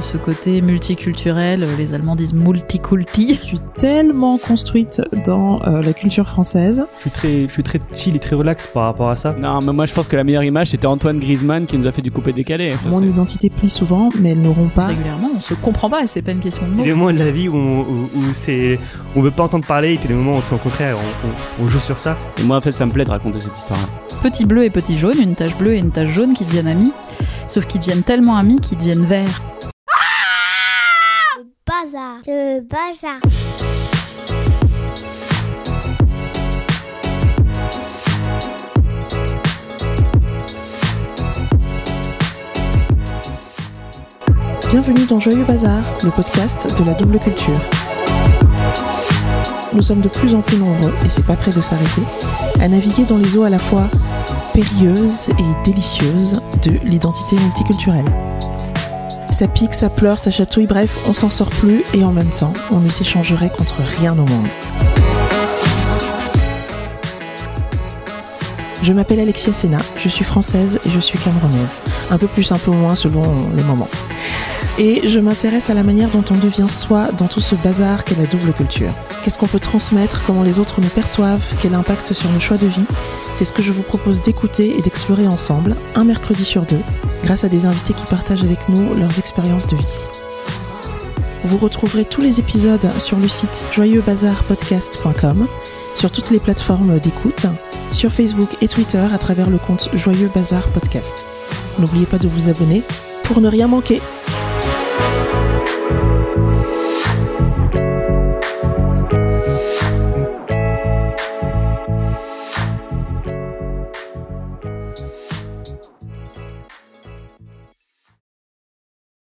ce, côté multiculturel. Les Allemands disent multiculti. Je suis tellement construite dans euh, la culture française. Je suis très, je suis très chill et très relax par rapport à ça. Non, mais moi je pense que la meilleure image c'était Antoine Griezmann qui nous a fait du coupé décalé. Mon identité plie souvent, mais elles n'auront pas. Régulièrement, on se comprend pas et c'est pas une question de mots. Il y a des moments de la vie où on, où, où c'est, on veut pas entendre parler et puis des moments où c'est au contraire, on, on, on joue sur ça. Et moi en fait ça me plaît de raconter cette histoire. Petit bleu et petit jaune, une tache bleue et une tache jaune qui deviennent amis, sauf qu'ils deviennent tellement amis qu'ils deviennent verts. Bienvenue dans Joyeux Bazar, le podcast de la double culture. Nous sommes de plus en plus nombreux, et c'est pas près de s'arrêter, à naviguer dans les eaux à la fois périlleuses et délicieuses de l'identité multiculturelle. Ça pique, ça pleure, ça chatouille, bref, on s'en sort plus et en même temps, on ne s'échangerait contre rien au monde. Je m'appelle Alexia Sena, je suis française et je suis camerounaise. Un peu plus, un peu moins selon les moments. Et je m'intéresse à la manière dont on devient soi dans tout ce bazar qu'est la double culture. Qu'est-ce qu'on peut transmettre, comment les autres nous perçoivent, quel impact sur nos choix de vie? C'est ce que je vous propose d'écouter et d'explorer ensemble, un mercredi sur deux, grâce à des invités qui partagent avec nous leurs expériences de vie. Vous retrouverez tous les épisodes sur le site joyeuxbazarpodcast.com, sur toutes les plateformes d'écoute, sur Facebook et Twitter à travers le compte Joyeux Bazar Podcast. N'oubliez pas de vous abonner pour ne rien manquer.